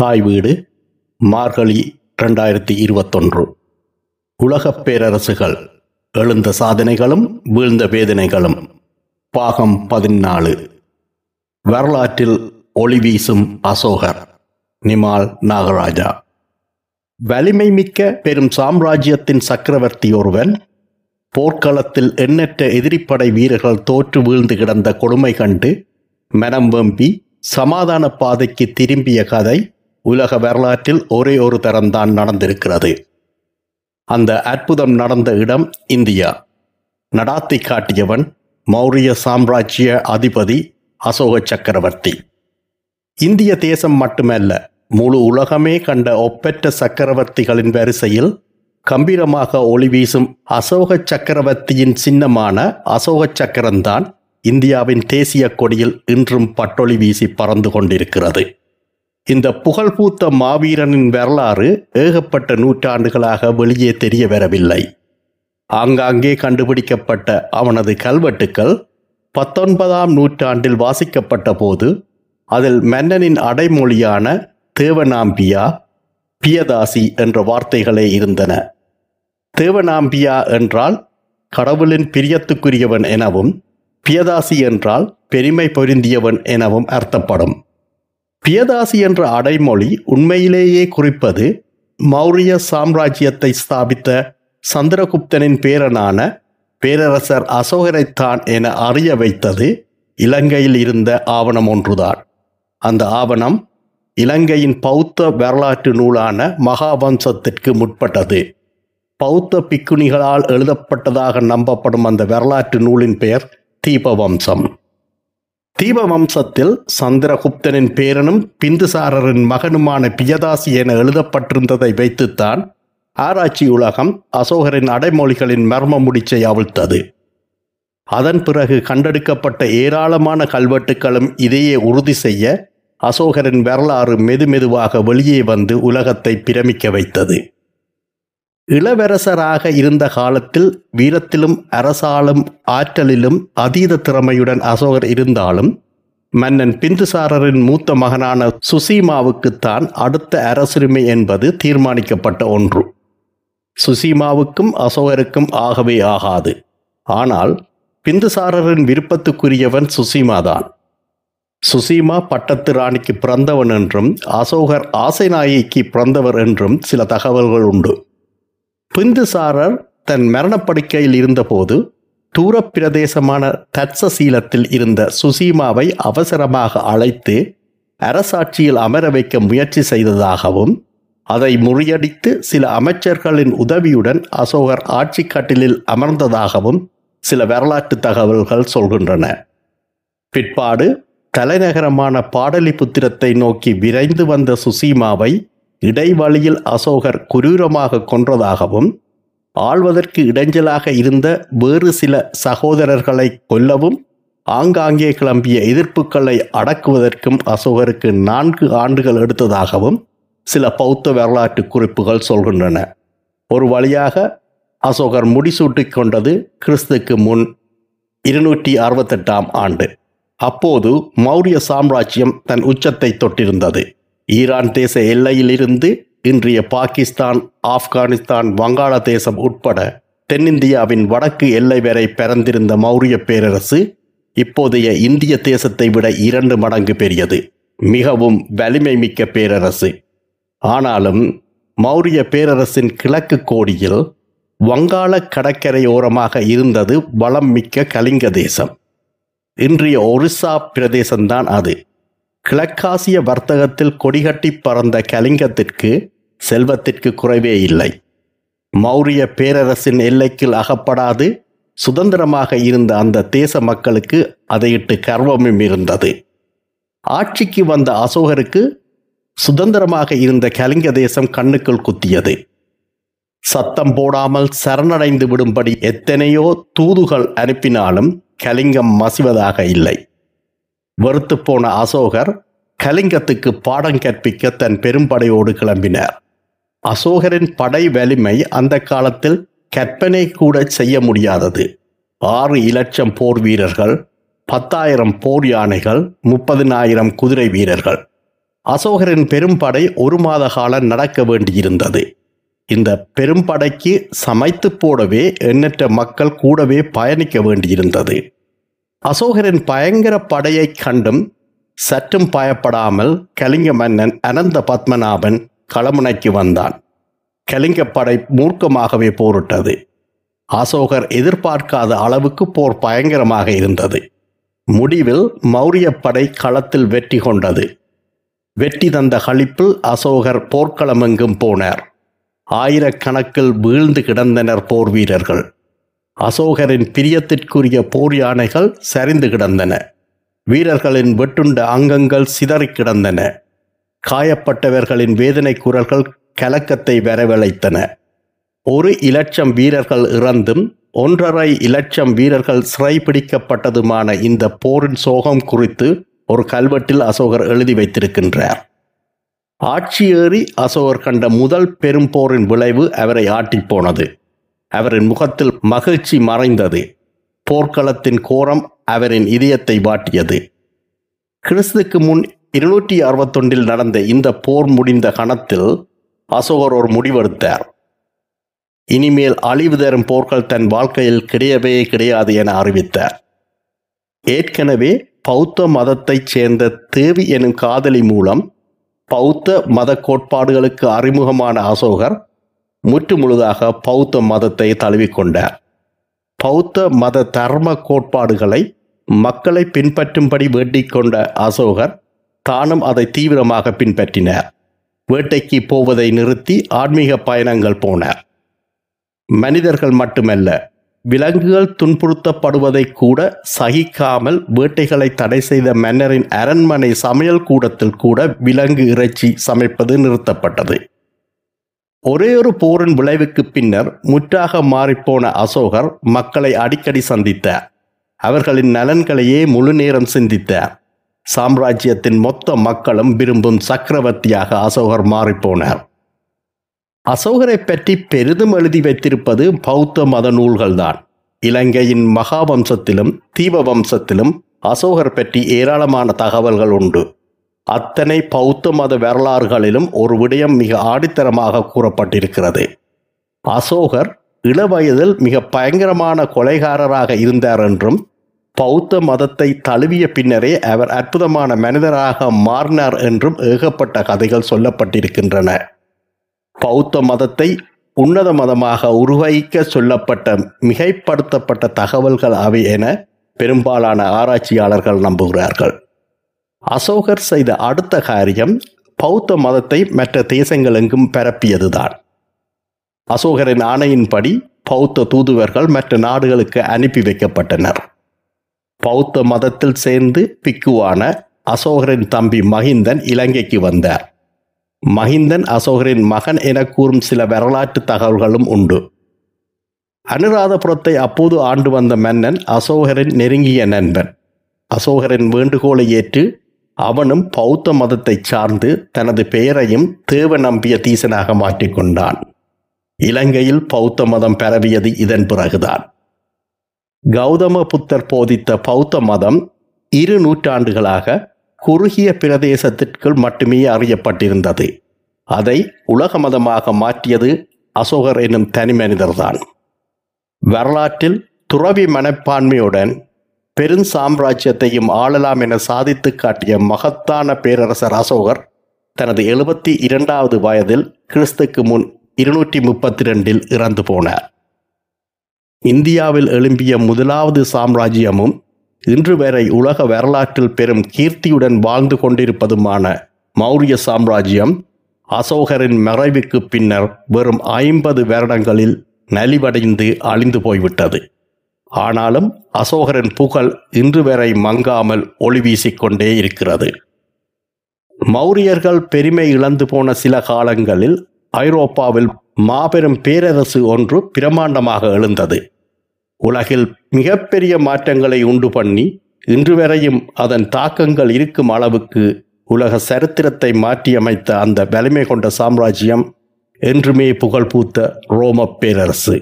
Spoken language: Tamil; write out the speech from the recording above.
தாய் வீடு மார்கழி ரெண்டாயிரத்தி இருபத்தொன்று. உலகப் பேரரசுகள் எழுந்த சாதனைகளும் வீழ்ந்த வேதனைகளும். பாகம் பதினாலு. வரலாற்றில் ஒளி வீசும் அசோகர் நிமால் நாகராஜா. வலிமை மிக்க பெரும் சாம்ராஜ்யத்தின் சக்கரவர்த்தி ஒருவன் போர்க்களத்தில் எண்ணற்ற எதிரிப்படை வீரர்கள் தோற்று வீழ்ந்து கிடந்த கொடுமை கண்டு மனம் வெம்பி சமாதான பாதைக்கு திரும்பிய கதை உலக வரலாற்றில் ஒரே ஒரு தரம்தான் நடந்திருக்கிறது. அந்த அற்புதம் நடந்த இடம் இந்தியா. நடாத்தி காட்டியவன் மௌரிய சாம்ராஜ்ய அதிபதி அசோக சக்கரவர்த்தி. இந்திய தேசம் மட்டுமல்ல முழு உலகமே கண்ட ஒப்பற்ற சக்கரவர்த்திகளின் வரிசையில் கம்பீரமாக ஒளி வீசும் அசோக சக்கரவர்த்தியின் சின்னமான அசோக சக்கரம்தான் இந்தியாவின் தேசிய கொடியில் இன்றும் பட்டொளி வீசி பறந்து கொண்டிருக்கிறது. இந்த புகழ்பூத்த மாவீரனின் வரலாறு ஏகப்பட்ட நூற்றாண்டுகளாக வெளியே தெரிய வரவில்லை. ஆங்காங்கே கண்டுபிடிக்கப்பட்ட அவனது கல்வெட்டுக்கள் பத்தொன்பதாம் நூற்றாண்டில் வாசிக்கப்பட்ட போது அதில் மன்னனின் அடைமொழியான தேவநாம்பியா பியதாசி என்ற வார்த்தைகளே இருந்தன. தேவநாம்பியா என்றால் கடவுளின் பிரியத்துக்குரியவன் எனவும் பியதாசி என்றால் பெருமை பொருந்தியவன் எனவும் அர்த்தப்படும். பியதாசி என்ற அடைமொழி உண்மையிலேயே குறிப்பது மௌரிய சாம்ராஜ்யத்தை ஸ்தாபித்த சந்திரகுப்தனின் பேரனான பேரரசர் அசோகரைத்தான் என அறிய வைத்தது இலங்கையில் இருந்த ஆவணம் ஒன்றுதான். அந்த ஆவணம் இலங்கையின் பௌத்த வரலாற்று நூலான மகாவம்சத்திற்கு முற்பட்டது. பௌத்த பிக்குணிகளால் எழுதப்பட்டதாக நம்பப்படும் அந்த வரலாற்று நூலின் பெயர் தீபவம்சம். தீப வம்சத்தில் சந்திரகுப்தனின் பேரனும் பிந்துசாரரின் மகனுமான பியதாசி என எழுதப்பட்டிருந்ததை வைத்துத்தான் ஆராய்ச்சி உலகம் அசோகரின் அடைமொழிகளின் மர்ம முடிச்சை அவிழ்த்தது அதன் பிறகு கண்டெடுக்கப்பட்ட ஏராளமான கல்வெட்டுக்களும் இதையே உறுதி செய்ய அசோகரின் வரலாறு மெதுமெதுவாக வெளியே வந்து உலகத்தை பிரமிக்க வைத்தது. இளவரசராக இருந்த காலத்தில் வீரத்திலும் அரசாலும் ஆற்றலிலும் அதீத திறமையுடன் அசோகர் இருந்தாலும் மன்னன் பிந்துசாரரின் மூத்த மகனான சுசீமாவுக்குத்தான் அடுத்த அரசுரிமை என்பது தீர்மானிக்கப்பட்ட ஒன்று. சுசீமாவுக்கும் அசோகருக்கும் ஆகவே ஆகாது. ஆனால் பிந்துசாரரின் விருப்பத்துக்குரியவன் சுசீமாதான் சுசீமா பட்டத்து ராணிக்கு பிறந்தவன் என்றும் அசோகர் ஆசை நாயகிக்கு பிறந்தவர் என்றும் சில தகவல்கள் உண்டு. பிந்துசாரர் தன் மரணப்படுக்கையில் இருந்தபோது தூரப் பிரதேசமான தட்சசீலத்தில் இருந்த சுசீமாவை அவசரமாக அழைத்து அரசாட்சியில் அமர வைக்க முயற்சி செய்ததாகவும் அதை முறியடித்து சில அமைச்சர்களின் உதவியுடன் அசோகர் ஆட்சி கட்டிலில் அமர்ந்ததாகவும் சில வரலாற்று தகவல்கள் சொல்கின்றன. பிற்பாடு தலைநகரமான பாடலிபுத்திரத்தை நோக்கி விரைந்து வந்த சுசீமாவை இடைவழியில் அசோகர் குரூரமாக கொன்றதாகவும் ஆள்வதற்கு இடைஞ்சலாக இருந்த வேறு சில சகோதரர்களை கொல்லவும் ஆங்காங்கே கிளம்பிய எதிர்ப்புகளை அடக்குவதற்கும் அசோகருக்கு நான்கு ஆண்டுகள் எடுத்ததாகவும் சில பௌத்த வரலாற்று குறிப்புகள் சொல்கின்றன. ஒரு வழியாக அசோகர் முடிசூட்டிக் கொண்டது கிறிஸ்துக்கு முன் இருநூற்றி அறுபத்தெட்டாம் ஆண்டு. அப்போது மௌரிய சாம்ராஜ்யம் தன் உச்சத்தை தொட்டிருந்தது. ஈரான் தேச எல்லையிலிருந்து இன்றைய பாகிஸ்தான் ஆப்கானிஸ்தான் வங்காளதேசம் உட்பட தென்னிந்தியாவின் வடக்கு எல்லை வரை பரந்திருந்த மௌரிய பேரரசு இப்போதைய இந்திய தேசத்தை விட இரண்டு மடங்கு பெரியது. மிகவும் வலிமை மிக்க பேரரசு. ஆனாலும் மௌரிய பேரரசின் கிழக்கு கோடியில் வங்காள கடற்கரையோரமாக இருந்தது வளம் மிக்க கலிங்க தேசம். இன்றைய ஒரிசா பிரதேசம்தான் அது. கிழக்காசிய வர்த்தகத்தில் கொடிகட்டி பறந்த கலிங்கத்திற்கு செல்வத்திற்கு குறைவே இல்லை. மௌரிய பேரரசின் எல்லைக்குள் அகப்படாது சுதந்திரமாக இருந்த அந்த தேச மக்களுக்கு அதையிட்டு கர்வமும் இருந்தது. ஆட்சிக்கு வந்த அசோகருக்கு சுதந்திரமாக இருந்த கலிங்க தேசம் கண்ணுக்குள் குத்தியது. சத்தம் போடாமல் சரணடைந்து விடும்படி எத்தனையோ தூதுகள் அனுப்பினாலும் கலிங்கம் மசிவதாக இல்லை. வெறுத்து போன அசோகர் கலிங்கத்துக்கு பாடம் கற்பிக்க தன் பெரும்படையோடு கிளம்பினார். அசோகரின் படை வலிமை அந்த காலத்தில் கற்பனை கூட செய்ய முடியாதது. ஆறு இலட்சம் போர் வீரர்கள் பத்தாயிரம் போர் யானைகள் முப்பதினாயிரம் குதிரை வீரர்கள். அசோகரின் பெரும்படை ஒரு மாத காலம் நடக்க வேண்டியிருந்தது. இந்த பெரும்படைக்கு சமைத்து போடவே எண்ணற்ற மக்கள் கூடவே பயணிக்க வேண்டியிருந்தது. அசோகரின் பயங்கர படையைக் கண்டும் சற்றும் பயப்படாமல் கலிங்க மன்னன் அனந்த பத்மநாபன் களமுனைக்கு வந்தான். கலிங்க படை மூர்க்கமாகவே போரிட்டது. அசோகர் எதிர்பார்க்காத அளவுக்கு போர் பயங்கரமாக இருந்தது. முடிவில் மௌரிய படை களத்தில் வெற்றி கொண்டது. வெற்றி தந்த களிப்பில் அசோகர் போர்க்களமெங்கும் போனார். ஆயிரக்கணக்கில் வீழ்ந்து கிடந்தனர் போர் வீரர்கள் அசோகரின் பிரியத்திற்குரிய போர் யானைகள் சரிந்து கிடந்தன. வீரர்களின் வெட்டுண்ட அங்கங்கள் சிதறிக் கிடந்தன. காயப்பட்டவர்களின் வேதனை குரல்கள் கலக்கத்தை வரவழைத்தன. ஒரு இலட்சம் வீரர்கள் இறந்தும் ஒன்றரை இலட்சம் வீரர்கள் சிறைபிடிக்கப்பட்டதுமான இந்த போரின் சோகம் குறித்து ஒரு கல்வெட்டில் அசோகர் எழுதி வைத்திருக்கின்றார். ஆட்சியேறி அசோகர் கண்ட முதல் பெரும் போரின் விளைவு அவரை ஆட்டிப் போனது. அவரின் முகத்தில் மகிழ்ச்சி மறைந்தது. போர்க்களத்தின் கோரம் அவரின் இதயத்தை வாட்டியது. கிறிஸ்துக்கு முன் இருநூற்றி அறுபத்தொன்றில் நடந்த இந்த போர் முடிந்த கணத்தில் அசோகர் ஒரு முடிவெடுத்தார். இனிமேல் அழிவு தரும் போர்கள் தன் வாழ்க்கையில் கிடையவே கிடையாது என அறிவித்தார். ஏற்கனவே பௌத்த மதத்தைச் சேர்ந்த தேவி எனும் காதலி மூலம் பௌத்த மத கோட்பாடுகளுக்கு அறிமுகமான அசோகர் முற்று முழுதாக பௌத்த மதத்தை தழுவிக்கொண்டார். பௌத்த மத தர்ம கோட்பாடுகளை மக்களை பின்பற்றும்படி வேண்டிக் கொண்ட அசோகர் தானும் அதை தீவிரமாக பின்பற்றினார். வேட்டைக்கு போவதை நிறுத்தி ஆன்மீக பயணங்கள் போனார். மனிதர்கள் மட்டுமல்ல விலங்குகள் துன்புறுத்தப்படுவதை கூட சகிக்காமல் வேட்டைகளை தடை செய்த மன்னரின் அரண்மனை சமையல் கூடத்தில் கூட விலங்கு இறைச்சி சமைப்பது நிறுத்தப்பட்டது. ஒரே ஒரு போரின் விளைவுக்கு பின்னர் முற்றாக மாறிப்போன அசோகர் மக்களை அடிக்கடி சந்தித்தார். அவர்களின் நலன்களையே முழு நேரம் சிந்தித்தார். சாம்ராஜ்யத்தின் மொத்த மக்களும் விரும்பும் சக்கரவர்த்தியாக அசோகர் மாறிப்போனார். அசோகரை பற்றி பெரிதும் எழுதி வைத்திருப்பது பௌத்த மத நூல்கள்தான். இலங்கையின் மகாவம்சத்திலும் தீப வம்சத்திலும் அசோகர் பற்றி ஏராளமான தகவல்கள் உண்டு. அத்தனை பௌத்த மத வரலாறுகளிலும் ஒரு விடயம் மிக ஆடித்தரமாக கூறப்பட்டிருக்கிறது. அசோகர் இளவயதில் மிக பயங்கரமான கொலைகாரராக இருந்தார் என்றும் பௌத்த மதத்தை தழுவிய பின்னரே அவர் அற்புதமான மனிதராக மாறினார் என்றும் ஏகப்பட்ட கதைகள் சொல்லப்பட்டிருக்கின்றன. பௌத்த மதத்தை உன்னத மதமாக உருவகிக்க சொல்லப்பட்ட மிகைப்படுத்தப்பட்ட தகவல்கள் அவை என பெரும்பாலான ஆராய்ச்சியாளர்கள் நம்புகிறார்கள். அசோகர் செய்த அடுத்த காரியம் பௌத்த மதத்தை மற்ற தேசங்களெங்கும் பரப்பியதுதான். அசோகரின் ஆணையின்படி பௌத்த தூதுவர்கள் மற்ற நாடுகளுக்கு அனுப்பி வைக்கப்பட்டனர். பௌத்த மதத்தில் சேர்ந்து பிக்குவான அசோகரின் தம்பி மகிந்தன் இலங்கைக்கு வந்தார். மகிந்தன் அசோகரின் மகன் என கூறும் சில வரலாற்று தகவல்களும் உண்டு. அனுராதபுரத்தை அப்போது ஆண்டு வந்த மன்னன் அசோகரின் நெருங்கிய நண்பன். அசோகரின் வேண்டுகோளை ஏற்று அவனும் பௌத்த மதத்தை சார்ந்து தனது பெயரையும் தேவ நம்பிய தீசனாக மாற்றிக்கொண்டான். இலங்கையில் பௌத்த மதம் பரவியது இதன் பிறகுதான். கௌதம புத்தர் போதித்த பௌத்த மதம் இரு நூற்றாண்டுகளாக குறுகிய பிரதேசத்திற்குள் மட்டுமே அறியப்பட்டிருந்தது. அதை உலக மதமாக மாற்றியது அசோகர் என்னும் தனி மனிதர்தான் வரலாற்றில் துறவி மனப்பான்மையுடன் பெரும் சாம்ராஜ்யத்தையும் ஆளலாம் என சாதித்து காட்டிய மகத்தான பேரரசர் அசோகர் தனது எழுபத்தி இரண்டாவது வயதில் கிறிஸ்துக்கு முன் இருநூற்றி முப்பத்தி ரெண்டில் இறந்து போனார். இந்தியாவில் எழும்பிய முதலாவது சாம்ராஜ்யமும் இன்று வரை உலக வரலாற்றில் பெரும் கீர்த்தியுடன் வாழ்ந்து கொண்டிருப்பதுமான மௌரிய சாம்ராஜ்யம் அசோகரின் மறைவுக்கு பின்னர் வெறும் ஐம்பது வருடங்களில் நலிவடைந்து அழிந்து போய்விட்டது. ஆனாலும் அசோகரின் புகழ் இன்று வரை மங்காமல் ஒளி வீசிக்கொண்டே இருக்கிறது. மௌரியர்கள் பெருமை இழந்து போன சில காலங்களில் ஐரோப்பாவில் மாபெரும் பேரரசு ஒன்று பிரமாண்டமாக எழுந்தது. உலகில் மிகப்பெரிய மாற்றங்களை உண்டு பண்ணி இன்று வரையும் அதன் தாக்கங்கள் இருக்கும் அளவுக்கு உலக சரித்திரத்தை மாற்றியமைத்த அந்த வலிமை கொண்ட சாம்ராஜ்யம் என்றுமே புகழ்பூத்த ரோம பேரரசு.